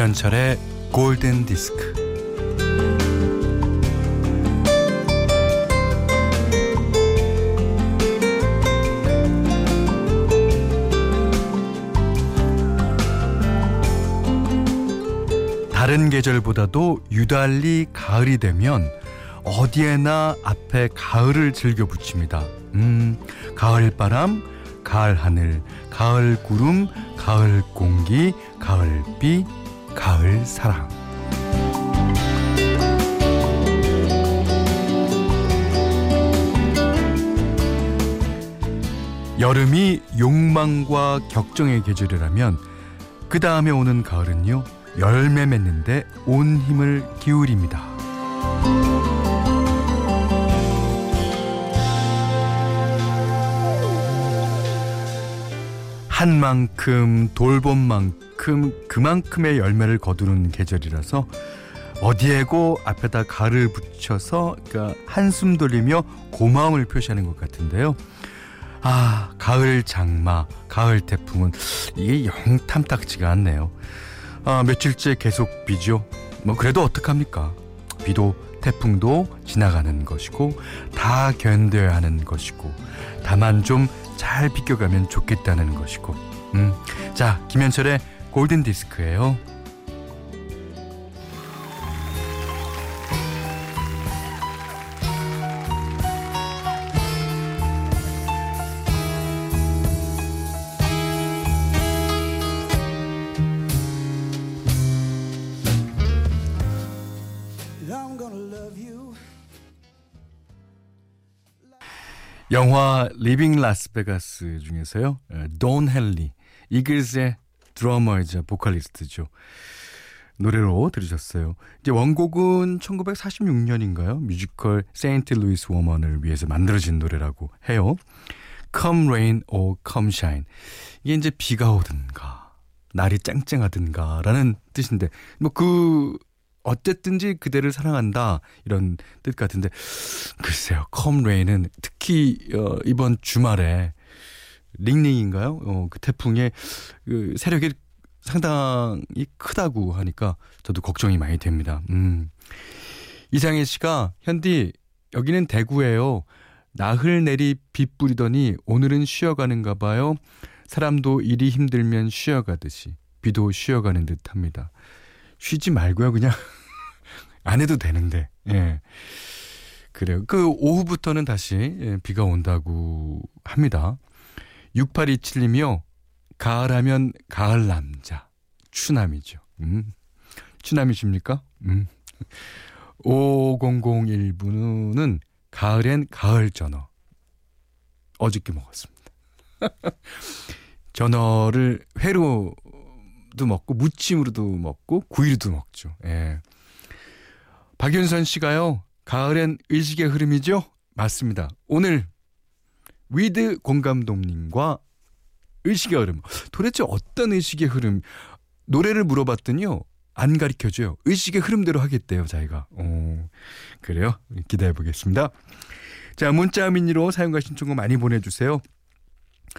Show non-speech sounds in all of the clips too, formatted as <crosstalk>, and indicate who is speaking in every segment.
Speaker 1: 김현철의 골든 디스크. 다른 계절보다도 유달리 가을이 되면 어디에나 앞에 가을을 즐겨 붙입니다. 음, 가을 바람, 가을 하늘, 가을 구름, 가을 공기, 가을 비, 가을 사랑. 여름이 욕망과 격정의 계절이라면 그 다음에 오는 가을은요 열매 맺는데 온 힘을 기울입니다. 한 만큼 돌본 만큼 그만큼의 열매를 거두는 계절이라서 어디에고 앞에다 가를 붙여서 그러니까 한숨 돌리며 고마움을 표시하는 것 같은데요. 아 가을 장마, 가을 태풍은 이게 영 탐탁지가 않네요. 아, 며칠째 계속 비죠. 뭐 그래도 어떡합니까? 비도 태풍도 지나가는 것이고 다 견뎌야 하는 것이고 다만 좀 잘 비껴가면 좋겠다는 것이고 음. 자 김현철의 골든 디스크예요. 영화 Leaving Las Vegas 중에서요. 돈 헨리 이글스의 드러머이자 보컬리스트죠. 노래로 들으셨어요. 이제 원곡은 1946년인가요? 뮤지컬 St. Louis Woman을 위해서 만들어진 노래라고 해요. Come Rain or Come Shine. 이게 이제 비가 오든가 날이 쨍쨍하든가라는 뜻인데 뭐 그 어쨌든지 그대를 사랑한다 이런 뜻 같은데 글쎄요 컴레이는 특히 어, 이번 주말에 링링인가요? 어, 그 태풍의 그 세력이 상당히 크다고 하니까 저도 걱정이 많이 됩니다. 음. 이상해 씨가 현디 여기는 대구예요. 나흘 내리 비 뿌리더니 오늘은 쉬어가는가 봐요. 사람도 일이 힘들면 쉬어가듯이 비도 쉬어가는 듯합니다. 쉬지 말고요. 그냥 안 해도 되는데. 예. 그래요. 그 오후부터는 다시 예, 비가 온다고 합니다. 6827님이요. 가을하면 가을 남자. 추남이죠. 음. 추남이십니까? 음. 5001분은 가을엔 가을 전어. 어저께 먹었습니다. <laughs> 전어를 회로 도 먹고 무침으로도 먹고 구이로도 먹죠. 예. 박윤선 씨가요. 가을엔 의식의 흐름이죠? 맞습니다. 오늘 위드 공감독님과 의식의 흐름. 도대체 어떤 의식의 흐름? 노래를 물어봤더니요. 안 가르쳐줘요. 의식의 흐름대로 하겠대요, 자기가. 오, 그래요? 기대해 보겠습니다. 자, 문자 미니로 사용과 신청곡 많이 보내주세요.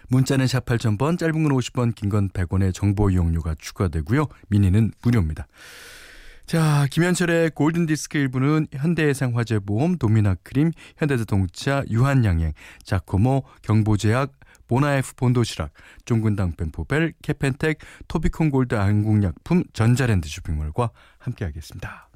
Speaker 1: 문자는 샵 8000번, 짧은 건 50번, 긴건 100원의 정보 이용료가 추가되고요. 미니는 무료입니다. 자, 김현철의 골든디스크 일부는 현대해상화재보험, 도미나크림, 현대자동차, 유한양행, 자코모, 경보제약, 보나에프 본도시락, 종근당펜포벨, 캐펜텍, 토비콘 골드 한국약품, 전자랜드 쇼핑몰과 함께하겠습니다.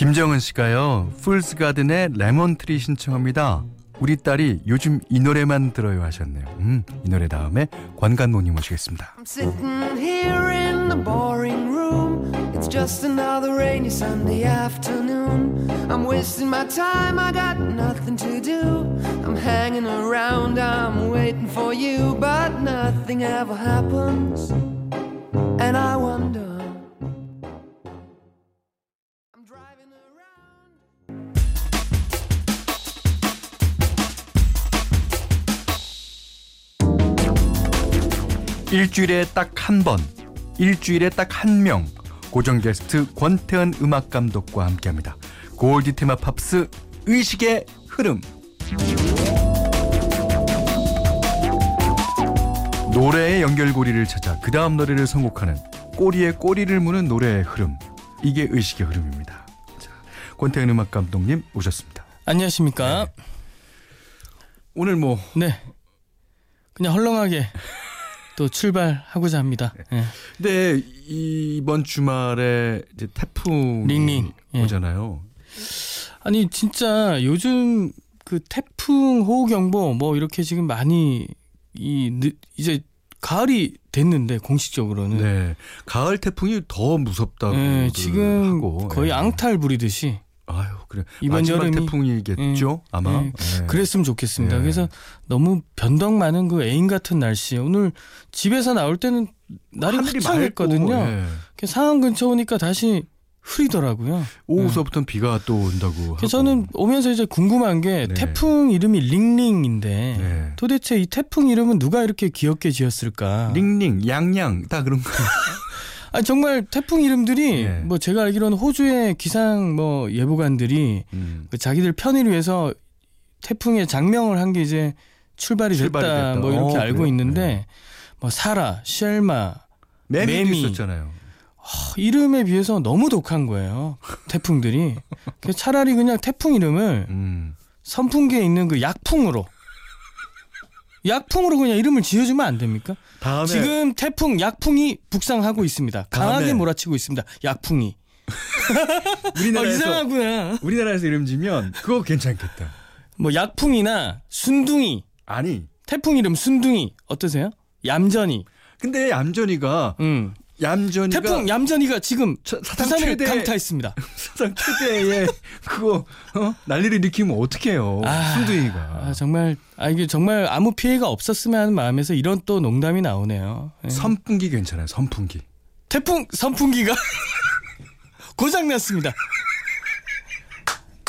Speaker 1: 김정은 씨가요. 풀스 가든의 레몬트리 신청합니다. 우리 딸이 요즘 이 노래만 들어요 하셨네요. 음, 이 노래 다음에 관관모님 모시겠습니다. I'm sitting here in the boring room. It's just another rainy Sunday afternoon. I'm wasting my time. I got nothing to do. I'm hanging around. I'm waiting for you, but nothing ever happens. And I wonder. 일주일에 딱 한 번, 일주일에 딱 한 명, 고정 게스트 권태현 음악 감독과 함께합니다. 골디 테마 팝스 의식의 흐름. 노래의 연결고리를 찾아 그 다음 노래를 선곡하는 꼬리에 꼬리를 무는 노래의 흐름. 이게 의식의 흐름입니다. 자, 권태현 음악 감독님 오셨습니다.
Speaker 2: 안녕하십니까?
Speaker 1: 네. 오늘 뭐
Speaker 2: 네. 그냥 헐렁하게 <laughs> 또 출발하고자 합니다. 예.
Speaker 1: 근데 이번 주말에 이제 태풍
Speaker 2: 링링, 예.
Speaker 1: 오잖아요.
Speaker 2: 아니 진짜 요즘 그 태풍 호우 경보 뭐 이렇게 지금 많이 이 늦- 이제 가을이 됐는데 공식적으로는
Speaker 1: 네. 가을 태풍이 더 무섭다고
Speaker 2: 예, 지금
Speaker 1: 하고
Speaker 2: 거의
Speaker 1: 예.
Speaker 2: 앙탈 부리듯이
Speaker 1: 아유, 그래.
Speaker 2: 이번 여름이-
Speaker 1: 태풍이겠죠? 아마.
Speaker 2: 예.
Speaker 1: 예.
Speaker 2: 그랬으면 좋겠습니다.
Speaker 1: 예.
Speaker 2: 그래서 너무 변덕 많은 그 애인 같은 날씨 오늘 집에서 나올 때는 날이 화창했거든요.
Speaker 1: 예.
Speaker 2: 그 상암 근처 오니까 다시 흐리더라고요.
Speaker 1: 오후서부터는 비가 또 온다고 하고.
Speaker 2: 저는 오면서 이제 궁금한 게
Speaker 1: 네.
Speaker 2: 태풍 이름이 링링인데
Speaker 1: 네.
Speaker 2: 도대체 이 태풍 이름은 누가 이렇게 귀엽게 지었을까?
Speaker 1: 링링, 양양 다 그런 거. <laughs>
Speaker 2: 아 정말 태풍 이름들이
Speaker 1: 네.
Speaker 2: 뭐 제가 알기로는 호주의 기상 뭐 예보관들이
Speaker 1: 음.
Speaker 2: 그 자기들 편의를 위해서 태풍의 장명을 한 게 이제 출발이,
Speaker 1: 출발이
Speaker 2: 됐다,
Speaker 1: 됐다.
Speaker 2: 뭐 이렇게
Speaker 1: 어,
Speaker 2: 알고
Speaker 1: 그래요?
Speaker 2: 있는데
Speaker 1: 네.
Speaker 2: 뭐 사라, 쉘마
Speaker 1: 매미. 있었잖아요.
Speaker 2: 어, 이름에 비해서 너무 독한 거예요. 태풍들이. 차라리 그냥 태풍 이름을
Speaker 1: 음.
Speaker 2: 선풍기에 있는 그 약풍으로 약풍으로 그냥 이름을 지어주면 안 됩니까?
Speaker 1: 다음에
Speaker 2: 지금 태풍 약풍이 북상하고 있습니다. 강하게
Speaker 1: 다음에.
Speaker 2: 몰아치고 있습니다. 약풍이. 어, <laughs>
Speaker 1: 우리나라에서
Speaker 2: 이상하구나.
Speaker 1: 우리나라에서 이름 지면 그거 괜찮겠다.
Speaker 2: 뭐 약풍이나 순둥이,
Speaker 1: 아니.
Speaker 2: 태풍 이름 순둥이 어떠세요? 얌전이.
Speaker 1: 근데 얌전이가
Speaker 2: 음.
Speaker 1: 얌전이가
Speaker 2: 태풍 얌전이가 지금
Speaker 1: 차- 사상
Speaker 2: 부산을
Speaker 1: 최대
Speaker 2: 강타했습니다. <laughs>
Speaker 1: 사상 최대의 그거 어? 난리를 일으키면 어떡해요.
Speaker 2: 아,
Speaker 1: 순둥이가.
Speaker 2: 아, 정말 아 이게 정말 아무 피해가 없었으면 하는 마음에서 이런 또 농담이 나오네요. 예.
Speaker 1: 선풍기 괜찮아요. 선풍기.
Speaker 2: 태풍 선풍기가 <laughs> 고장 났습니다.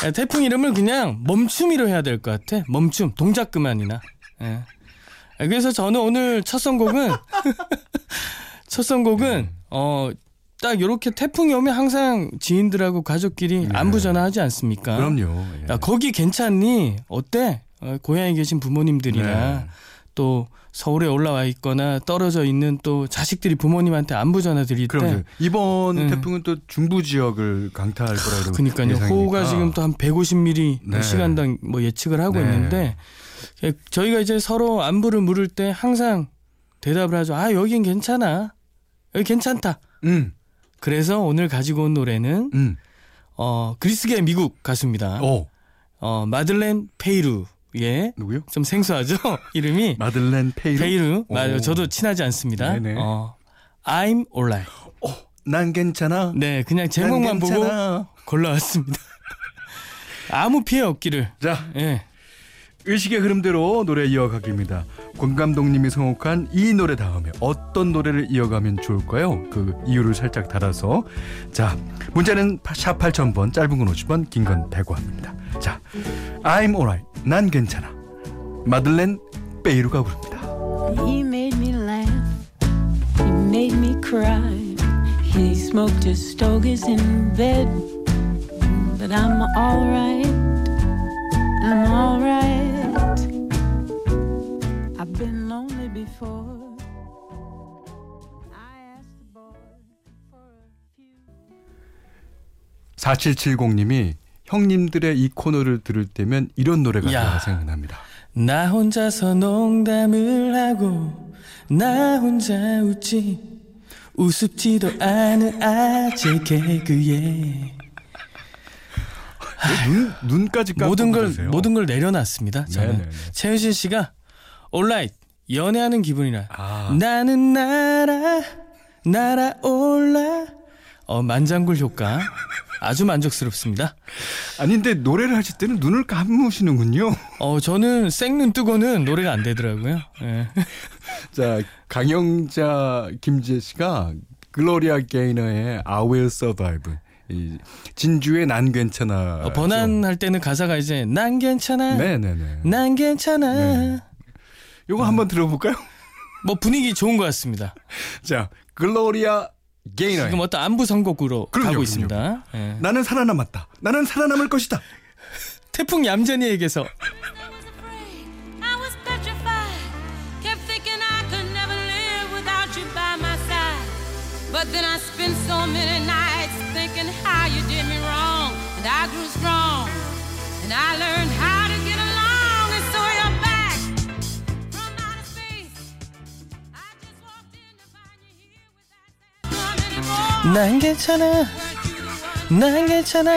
Speaker 2: 예, 태풍 이름을 그냥 멈춤이로 해야 될 것 같아. 멈춤, 동작 그만이나. 예. 예, 그래서 저는 오늘 첫 선곡은 <laughs> 첫 선곡은 어. 딱 이렇게 태풍이 오면 항상 지인들하고 가족끼리
Speaker 1: 네.
Speaker 2: 안부 전화하지 않습니까?
Speaker 1: 그럼요. 예.
Speaker 2: 야, 거기 괜찮니? 어때? 어, 고향에 계신 부모님들이나
Speaker 1: 네.
Speaker 2: 또 서울에 올라와 있거나 떨어져 있는 또 자식들이 부모님한테 안부 전화 드릴 때
Speaker 1: 그럼 이번
Speaker 2: 네.
Speaker 1: 태풍은 또 중부 지역을 강타할 거라고
Speaker 2: 그러니까요.
Speaker 1: 예상이니까.
Speaker 2: 호우가 지금 또 한 150mm
Speaker 1: 네.
Speaker 2: 시간당 뭐 예측을 하고
Speaker 1: 네.
Speaker 2: 있는데 예, 저희가 이제 서로 안부를 물을 때 항상 대답을 하죠. 아 여긴 괜찮아. 여기 괜찮다.
Speaker 1: 음,
Speaker 2: 그래서 오늘 가지고 온 노래는
Speaker 1: 음,
Speaker 2: 어 그리스계 미국 가수입니다. 어어 마들렌 페이루의
Speaker 1: 누구요?
Speaker 2: 좀 생소하죠 <laughs> 이름이
Speaker 1: 마들렌 페이로.
Speaker 2: 페이루 맞아요.
Speaker 1: 오.
Speaker 2: 저도 친하지 않습니다.
Speaker 1: 네네.
Speaker 2: 어 I'm alright.
Speaker 1: 난 괜찮아.
Speaker 2: 네 그냥
Speaker 1: 난
Speaker 2: 제목만 보고. <laughs> 골라왔습니다. 아무 피해 없기를.
Speaker 1: 자,
Speaker 2: 예.
Speaker 1: 의식의 흐름대로 노래 이어가기입니다. 권 감독님이 선곡한 이 노래 다음에 어떤 노래를 이어가면 좋을까요? 그 이유를 살짝 달아서 자 문자는 샵 8000번 짧은 건 50원 긴 건 100원입니다. 자 I'm alright 난 괜찮아 마들렌 베이루가 부릅니다.
Speaker 3: He made me laugh. He made me cry. He smoked his stogies in bed. But I'm alright.
Speaker 1: 4770님이 형님들의 이 코너를 들을 때면 이런 노래가
Speaker 2: 야.
Speaker 1: 생각납니다.
Speaker 2: 나 혼자서 농담을 하고 나 혼자 웃지 우습지도 않은 아재 개그에
Speaker 1: 눈 눈까지
Speaker 2: 모든 걸
Speaker 1: 그러세요.
Speaker 2: 모든 걸 내려놨습니다. 저는
Speaker 1: 네네네.
Speaker 2: 최유진 씨가 온라인 연애하는 기분이라
Speaker 1: 아.
Speaker 2: 나는 날아 날아올라 어 만장굴 효과 아주 만족스럽습니다.
Speaker 1: 아닌데 노래를 하실 때는 눈을 감으시는군요.
Speaker 2: 어 저는 생눈 뜨고는 노래가 안 되더라고요. 예. <laughs>
Speaker 1: 자, 강영자 김재 씨가 글로리아 게이너의 I Will Survive. 이 진주의 난 괜찮아.
Speaker 2: 어, 번안 할 때는 가사가 이제 난 괜찮아.
Speaker 1: 네네네.
Speaker 2: 난 괜찮아.
Speaker 1: 네. 요거 한번 들어볼까요?
Speaker 2: 뭐 분위기 좋은 것 같습니다.
Speaker 1: 자, 글로리아 게이너의
Speaker 2: 지금 어떤 안부 선곡으로
Speaker 1: 그럼요,
Speaker 2: 가고
Speaker 1: 그럼요.
Speaker 2: 있습니다. 예.
Speaker 1: 나는 살아남았다. 나는 살아남을 것이다.
Speaker 2: 태풍 얌전이에게서
Speaker 4: I was petrified. Kept thinking I could never live without you by my side. But then I spent so many nights thinking how you did me wrong. And I grew strong. And I learned
Speaker 2: 난 괜찮아? 난 괜찮아.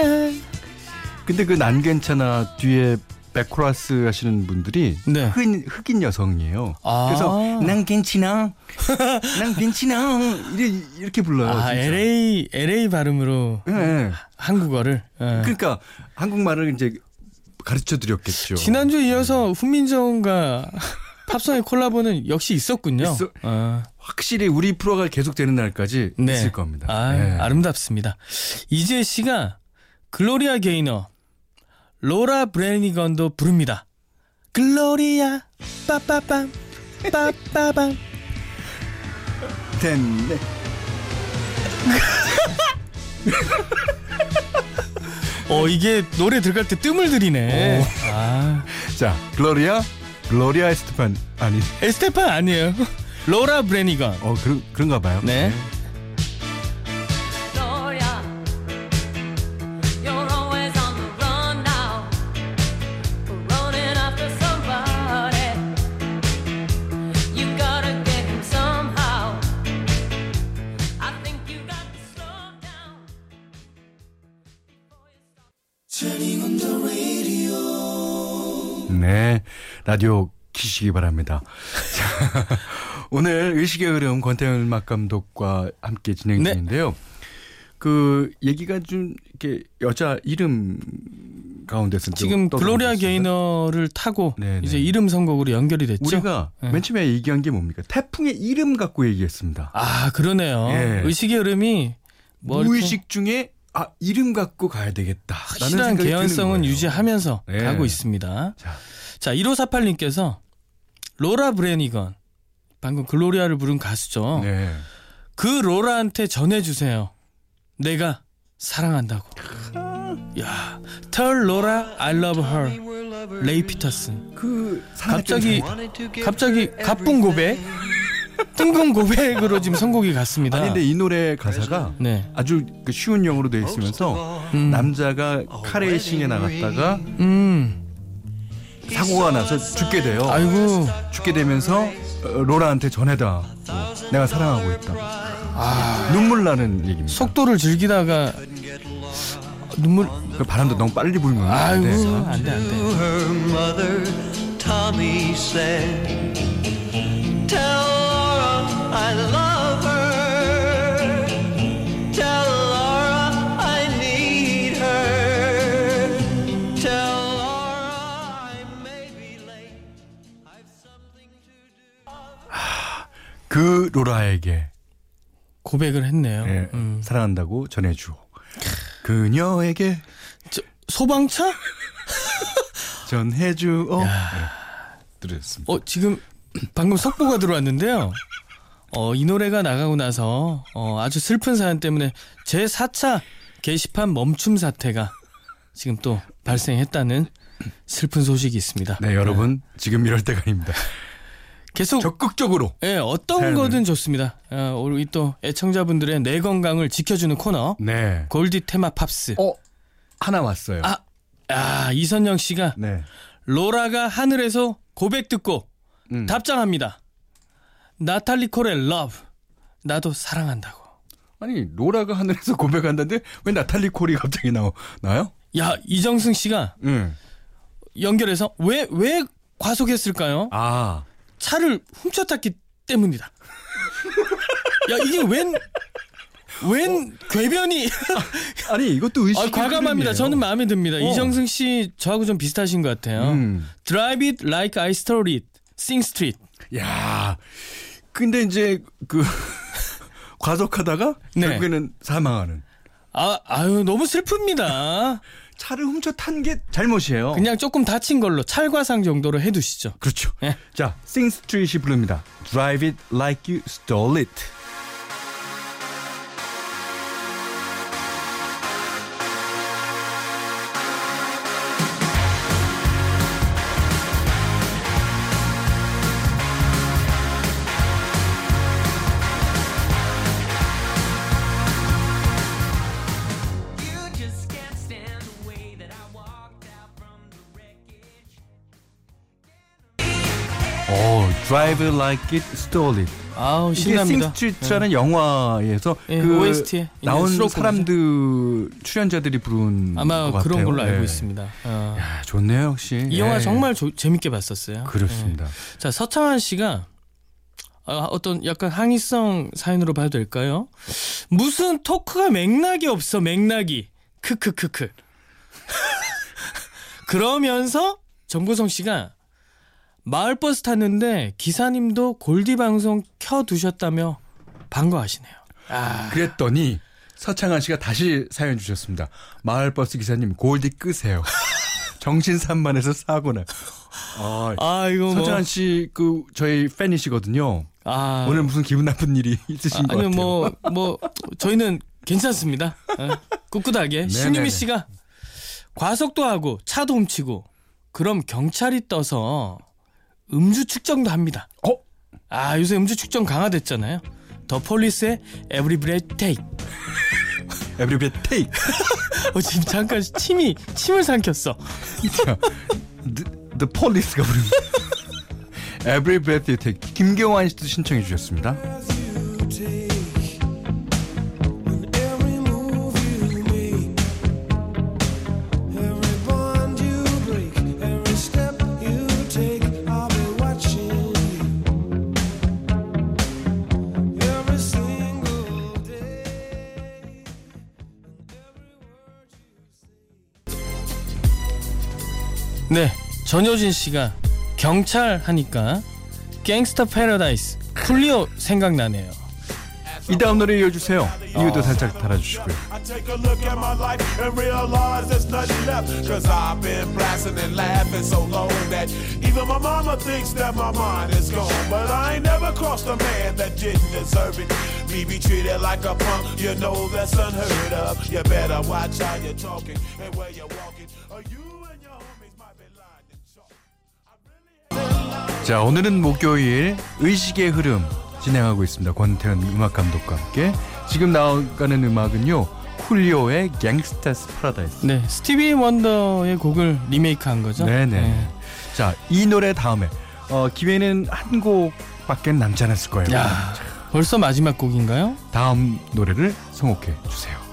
Speaker 1: 근데 그 난 괜찮아 뒤에 백코러스 하시는 분들이
Speaker 2: 네.
Speaker 1: 흑인, 흑인 여성이에요.
Speaker 2: 아.
Speaker 1: 그래서 난 괜찮아, <laughs> 난 괜찮아 이렇게, 불러요.
Speaker 2: 아
Speaker 1: 진짜.
Speaker 2: LA LA 발음으로
Speaker 1: 예, 예.
Speaker 2: 한국어를. 예.
Speaker 1: 그러니까 한국말을 이제 가르쳐 드렸겠죠.
Speaker 2: 지난주 에 이어서 훈민정과 팝송의 콜라보는 역시 있었군요.
Speaker 1: 있어-
Speaker 2: 어,
Speaker 1: 확실히 우리 프로가 계속되는 날까지
Speaker 2: 네.
Speaker 1: 있을 겁니다.
Speaker 2: 아,
Speaker 1: 예.
Speaker 2: 아름답습니다. 이재 씨가 글로리아 게이너, 로라 브레니건도 부릅니다. 글로리아 빠빠빰 빠빠밤
Speaker 1: 됐네.
Speaker 2: 어 이게 노래 들어갈 때 뜸을 들이네.
Speaker 1: 오.
Speaker 2: 아 <laughs>
Speaker 1: 자, 글로리아, 글로리아 에스테판 아니,
Speaker 2: 에스테판 아니에요. 로라 브레니건.
Speaker 1: 어 그런 그런가 봐요.
Speaker 2: 네.
Speaker 4: Gloria, you're always on the run now, running after somebody. You gotta get him somehow. I think you got to slow down.
Speaker 1: 네, 라디오 키시기 바랍니다. 자, 오늘 의식의 흐름 권태현 음악 감독과 함께 진행
Speaker 2: 네.
Speaker 1: 중인데요. 그 얘기가 좀 이렇게 여자 이름 가운데서 좀
Speaker 2: 지금 글로리아. 게이너를 타고
Speaker 1: 네, 네.
Speaker 2: 이제 이름 선곡으로 연결이 됐죠.
Speaker 1: 우리가
Speaker 2: 네.
Speaker 1: 맨 처음에 얘기한 게 뭡니까? 태풍의 이름 갖고 얘기했습니다.
Speaker 2: 아 그러네요.
Speaker 1: 예.
Speaker 2: 의식의 흐름이 뭐
Speaker 1: 무의식 중에 아 이름 갖고 가야 되겠다.
Speaker 2: 확실한 개연성은 유지하면서
Speaker 1: 예.
Speaker 2: 가고 있습니다.
Speaker 1: 자,
Speaker 2: 자 1548님께서 로라 브레니건 방금 글로리아를 부른 가수죠.
Speaker 1: 네.
Speaker 2: 그 로라한테 전해주세요. 내가 사랑한다고. 야, Tell Laura I love her. 레이 피터슨.
Speaker 1: 그
Speaker 2: 갑자기 갑자기 갑분 고백, 뜬금 고백으로 지금 선곡이 갔습니다.
Speaker 1: 아니 근데 이 노래 가사가
Speaker 2: 네,
Speaker 1: 아주 그 쉬운 영어로 되어 있으면서
Speaker 2: 음.
Speaker 1: 남자가 카레이싱에 나갔다가
Speaker 2: 음,
Speaker 1: 사고가 나서 죽게 돼요.
Speaker 2: 아이고,
Speaker 1: 죽게 되면서 어, 로라한테 전해다. 어, 내가 사랑하고 있다. 아, 눈물 나는 얘기입니다.
Speaker 2: 속도를 즐기다가 눈물.
Speaker 1: 그 바람도 너무 빨리 불면 안
Speaker 2: 아이고,
Speaker 1: 돼.
Speaker 2: 안돼 안돼.
Speaker 1: 그 로라에게
Speaker 2: 고백을 했네요.
Speaker 1: 예,
Speaker 2: 음.
Speaker 1: 사랑한다고 전해주오. 그녀에게
Speaker 2: 저, 소방차? <laughs>
Speaker 1: 전해주오. 네, 들었습니다.
Speaker 2: 어 지금 방금 속보가 들어왔는데요. 어, 이 노래가 나가고 나서 어, 아주 슬픈 사연 때문에 제 4차 게시판 멈춤 사태가 지금 또 발생했다는 슬픈 소식이 있습니다.
Speaker 1: 네, 여러분 지금 이럴 때가 아닙니다.
Speaker 2: 계속
Speaker 1: 적극적으로
Speaker 2: 예, 어떤
Speaker 1: 사연을.
Speaker 2: 거든 좋습니다. 어, 우리 또 애청자분들의 뇌 건강을 지켜주는 코너
Speaker 1: 네.
Speaker 2: 골디 테마 팝스.
Speaker 1: 어 하나 왔어요.
Speaker 2: 아, 아 이선영 씨가
Speaker 1: 네.
Speaker 2: 로라가 하늘에서 고백 듣고
Speaker 1: 음.
Speaker 2: 답장합니다. 나탈리 콜의 LOVE 나도 사랑한다고.
Speaker 1: 아니 로라가 하늘에서 고백한다는데 왜 나탈리 콜이 갑자기 나오 나요?
Speaker 2: 야 이정승 씨가
Speaker 1: 응.
Speaker 2: 연결해서 왜 왜 과속했을까요?
Speaker 1: 아
Speaker 2: 차를 훔쳤기 때문이다. 야 이게 웬웬 궤변이
Speaker 1: 아니 이것도 의식.
Speaker 2: 아, 과감합니다. 저는 마음에 듭니다.
Speaker 1: 어.
Speaker 2: 이정승 씨 저하고 좀 비슷하신 것 같아요.
Speaker 1: 음.
Speaker 2: Drive it like I stole it. Sing Street.
Speaker 1: 야. 근데 이제 그 <laughs> 과속하다가
Speaker 2: 네.
Speaker 1: 결국에는 사망하는.
Speaker 2: 아 아유 너무 슬픕니다.
Speaker 1: 차를 훔쳐 탄 게 잘못이에요.
Speaker 2: 그냥 조금 다친 걸로 찰과상 정도로 해두시죠.
Speaker 1: 그렇죠.
Speaker 2: 예.
Speaker 1: 자, 싱스트릿이 부릅니다. Drive it like you stole it. Drive Like It Stole It.
Speaker 2: 아우 신납니다.
Speaker 1: 싱스트리트라는 영화에서
Speaker 2: 예,
Speaker 1: 그
Speaker 2: OST에
Speaker 1: 나온. 사람들 출연자들이 부른
Speaker 2: 아마
Speaker 1: 것
Speaker 2: 그런
Speaker 1: 같아요.
Speaker 2: 걸로 알고
Speaker 1: 예.
Speaker 2: 있습니다. 어.
Speaker 1: 야, 좋네요, 역시.
Speaker 2: 이 영화
Speaker 1: 예.
Speaker 2: 정말 조- 재밌게 봤었어요.
Speaker 1: 그렇습니다.
Speaker 2: 예. 자 서창환 씨가 아, 어떤 약간 항의성 사연으로 봐도 될까요? 무슨 토크가 맥락이 없어 맥락이 크크크크. <laughs> 그러면서 정보성 씨가 마을버스 탔는데 기사님도 골디 방송 켜두셨다며 반가워하시네요. 아,
Speaker 1: 그랬더니 서창한 씨가 다시 사연 주셨습니다. 마을버스 기사님 골디 끄세요. <laughs> 정신 산만해서 사고 나. 아,
Speaker 2: 아 이거 뭐
Speaker 1: 서창한 씨 그 저희 팬이시거든요.
Speaker 2: 아,
Speaker 1: 오늘 무슨 기분 나쁜 일이 있으신 것
Speaker 2: 아니요
Speaker 1: 같아요.
Speaker 2: 뭐 뭐 저희는 괜찮습니다. 어, 꿋꿋하게. 신유미 씨가 과속도 하고 차도 훔치고 그럼 경찰이 떠서 음주 측정도 합니다.
Speaker 1: 어?
Speaker 2: 아 요새 음주 측정 강화됐잖아요. 더 폴리스의 Every Breath Take. <laughs>
Speaker 1: 에브리베 테이크.
Speaker 2: 어, 지금 잠깐 침이 침을 삼켰어.
Speaker 1: The, the Police가 부릅니다. Every breath you take. 김경환 씨도 신청해 주셨습니다.
Speaker 2: 전효진 씨가 경찰 하니까 갱스터 패러다이스 쿨리오 생각나네요.
Speaker 1: 이 다음 노래 이어주세요. 이유도 살짝 달아주시고요. 자, 오늘은 목요일 의식의 흐름 진행하고 있습니다. 권태현 음악 감독과 함께. 지금 나가는 음악은요. 쿨리오의 Gangsta's Paradise.
Speaker 2: 네, 스티비 원더의 곡을 리메이크한 거죠.
Speaker 1: 네네. 자, 이 노래 다음에 어, 기회는 한 곡밖에 남지 않았을 거예요.
Speaker 2: 야, 벌써 마지막 곡인가요?
Speaker 1: 다음 노래를 선곡해 주세요.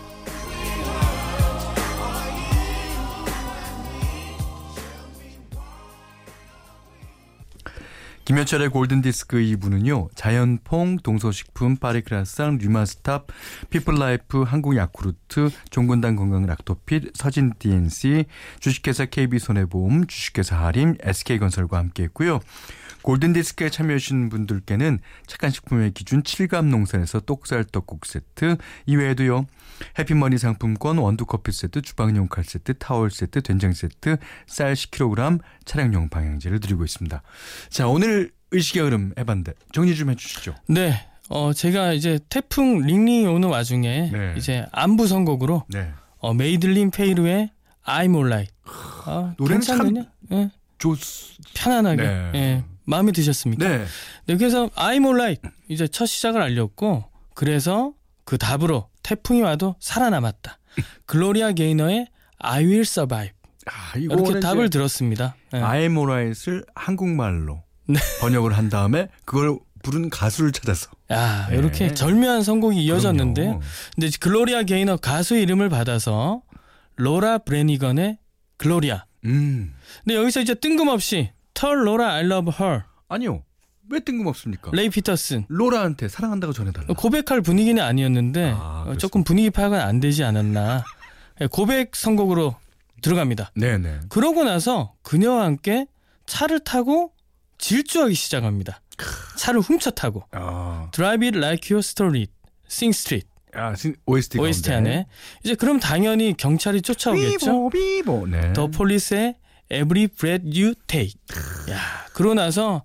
Speaker 1: 김현철의 골든디스크 2부는요. 자연퐁, 동서식품, 파리크라상, 류마스탑, 피플라이프, 한국야쿠르트, 종근당 건강 락토핏, 서진 DNC, 주식회사 KB손해보험, 주식회사 하림, SK건설과 함께했고요. 골든디스크에 참여하신 분들께는 착한 식품의 기준 칠갑농산에서 똑살 떡국 세트 이외에도요. 해피머니 상품권 원두커피 세트 주방용 칼 세트 타월 세트 된장 세트 쌀 10kg 차량용 방향제를 드리고 있습니다. 자 오늘 의식의 흐름 해봤는데 정리 좀 해주시죠.
Speaker 2: 네. 어, 제가 이제 태풍 링링이 오는 와중에
Speaker 1: 네.
Speaker 2: 이제 안부 선곡으로
Speaker 1: 네.
Speaker 2: 어, 매들린 페이루의 I'm Alright. 아,
Speaker 1: 노래는 참-?
Speaker 2: 예,
Speaker 1: 조스
Speaker 2: 편안하게.
Speaker 1: 네.
Speaker 2: 예, 마음에 드셨습니까?
Speaker 1: 네.
Speaker 2: 네, 그래서 I'm Alright 이제 첫 시작을 알렸고 그래서 그 답으로 태풍이 와도 살아남았다. <laughs> 글로리아 게이너의 I Will Survive
Speaker 1: 아,
Speaker 2: 이렇게 답을 들었습니다. 예.
Speaker 1: I'm alright을 한국말로
Speaker 2: 네.
Speaker 1: 번역을 한 다음에 그걸 부른 가수를 찾아서
Speaker 2: 야,
Speaker 1: 네.
Speaker 2: 이렇게 절묘한 선곡이 이어졌는데요.
Speaker 1: 그럼요.
Speaker 2: 근데 이제 글로리아 게이너 가수 이름을 받아서 로라 브레니건의 글로리아.
Speaker 1: 음
Speaker 2: 근데 여기서 이제 뜬금없이 Tell Laura I love her
Speaker 1: 아니요 왜 뜬금없습니까?
Speaker 2: 레이 피터슨
Speaker 1: 로라한테 사랑한다고 전해달라.
Speaker 2: 고백할 분위기는 아니었는데
Speaker 1: 아,
Speaker 2: 어, 조금 분위기 파악은 안 되지 않았나 예, 고백 선곡으로 들어갑니다.
Speaker 1: 네네.
Speaker 2: 그러고 나서 그녀와 함께 차를 타고 질주하기 시작합니다. 차를 훔쳐 타고
Speaker 1: 아,
Speaker 2: Drive it like your story, Sing Street
Speaker 1: 아 신- OST
Speaker 2: OST. 안에 이제 그럼 당연히 경찰이 쫓아오겠죠.
Speaker 1: 비보 비보. 네.
Speaker 2: 더 폴리스의 Every Breath You Take. 야, 그러고 나서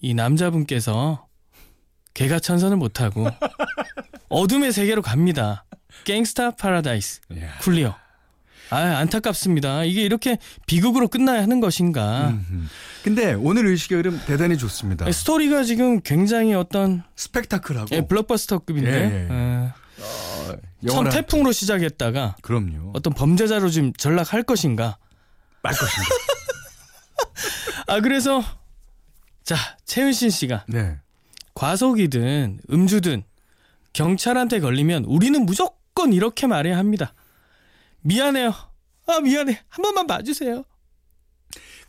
Speaker 2: 이 남자분께서 개가 천선을 못하고 <laughs> 어둠의 세계로 갑니다.
Speaker 1: Gangsta's Paradise.
Speaker 2: 쿨리오. 아 안타깝습니다. 이게 이렇게 비극으로 끝나야 하는 것인가?
Speaker 1: 음흠. 근데 오늘 의식의 흐름 대단히 좋습니다.
Speaker 2: 스토리가 지금 굉장히 어떤
Speaker 1: 스펙타클하고
Speaker 2: 예, 블록버스터급인데
Speaker 1: 예, 예, 예.
Speaker 2: 예. 처음
Speaker 1: 영원한-
Speaker 2: 태풍으로 시작했다가
Speaker 1: 그럼요.
Speaker 2: 어떤 범죄자로 지금 전락할 것인가?
Speaker 1: 말 것입니다. <laughs>
Speaker 2: 아 그래서 자, 최은신 씨가
Speaker 1: 네.
Speaker 2: 과속이든 음주든 경찰한테 걸리면 우리는 무조건 이렇게 말해야 합니다. 미안해요. 아, 미안해. 한 번만 봐주세요.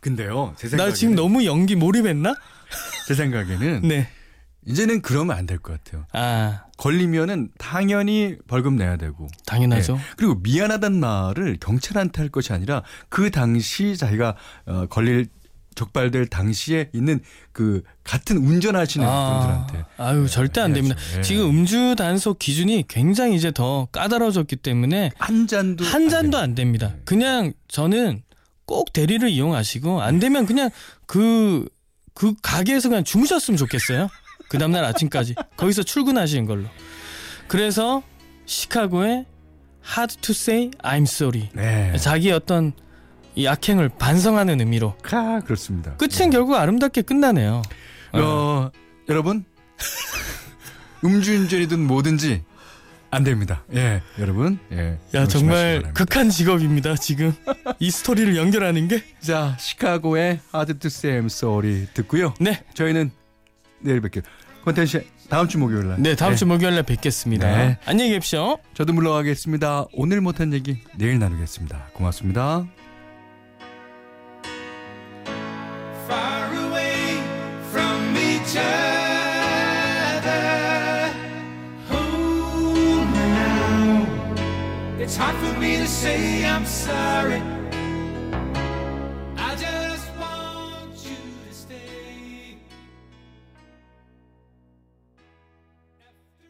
Speaker 1: 근데요, 제 생각에는
Speaker 2: 나 지금 너무 연기 몰입했나?
Speaker 1: 제 생각에는 <laughs>
Speaker 2: 네.
Speaker 1: 이제는 그러면 안 될 것 같아요.
Speaker 2: 아,
Speaker 1: 걸리면은 당연히 벌금 내야 되고.
Speaker 2: 당연하죠.
Speaker 1: 네. 그리고 미안하단 말을 경찰한테 할 것이 아니라 그 당시 자기가 어, 걸릴 적발될 당시에 있는 그 같은 운전하시는 분들한테
Speaker 2: 아유, 절대 안 됩니다.
Speaker 1: 예.
Speaker 2: 지금 음주 단속 기준이 굉장히 이제 더 까다로워졌기 때문에
Speaker 1: 한 잔도
Speaker 2: 한 잔도 안안 됩니다. 그냥 저는 꼭 대리를 이용하시고 안 되면 그냥 그, 그 가게에서 그냥 주무셨으면 좋겠어요. 그 다음날 아침까지. 거기서 출근하시는 걸로. 그래서 시카고의 Hard to say I'm sorry.
Speaker 1: 네.
Speaker 2: 자기 어떤 이 악행을 반성하는 의미로.
Speaker 1: 아, 그렇습니다.
Speaker 2: 끝은 결국 아름답게 끝나네요.
Speaker 1: 어, 여러분 음주운전이든 뭐든지 안 됩니다. 예, 여러분. 예.
Speaker 2: 야 정말
Speaker 1: 바랍니다.
Speaker 2: 극한 직업입니다 지금 이 스토리를 연결하는 게
Speaker 1: 자, 시카고의 I'm Sorry 듣고요.
Speaker 2: 네.
Speaker 1: 저희는 내일 뵐게요. 씨 다음 주 목요일 날.
Speaker 2: 네 다음 주 목요일에 뵙겠습니다
Speaker 1: 네.
Speaker 2: 안녕히 계십시오
Speaker 1: 저도 물러가겠습니다. 오늘 못한 얘기 내일 나누겠습니다. 고맙습니다.
Speaker 5: It's hard for me to say I'm sorry.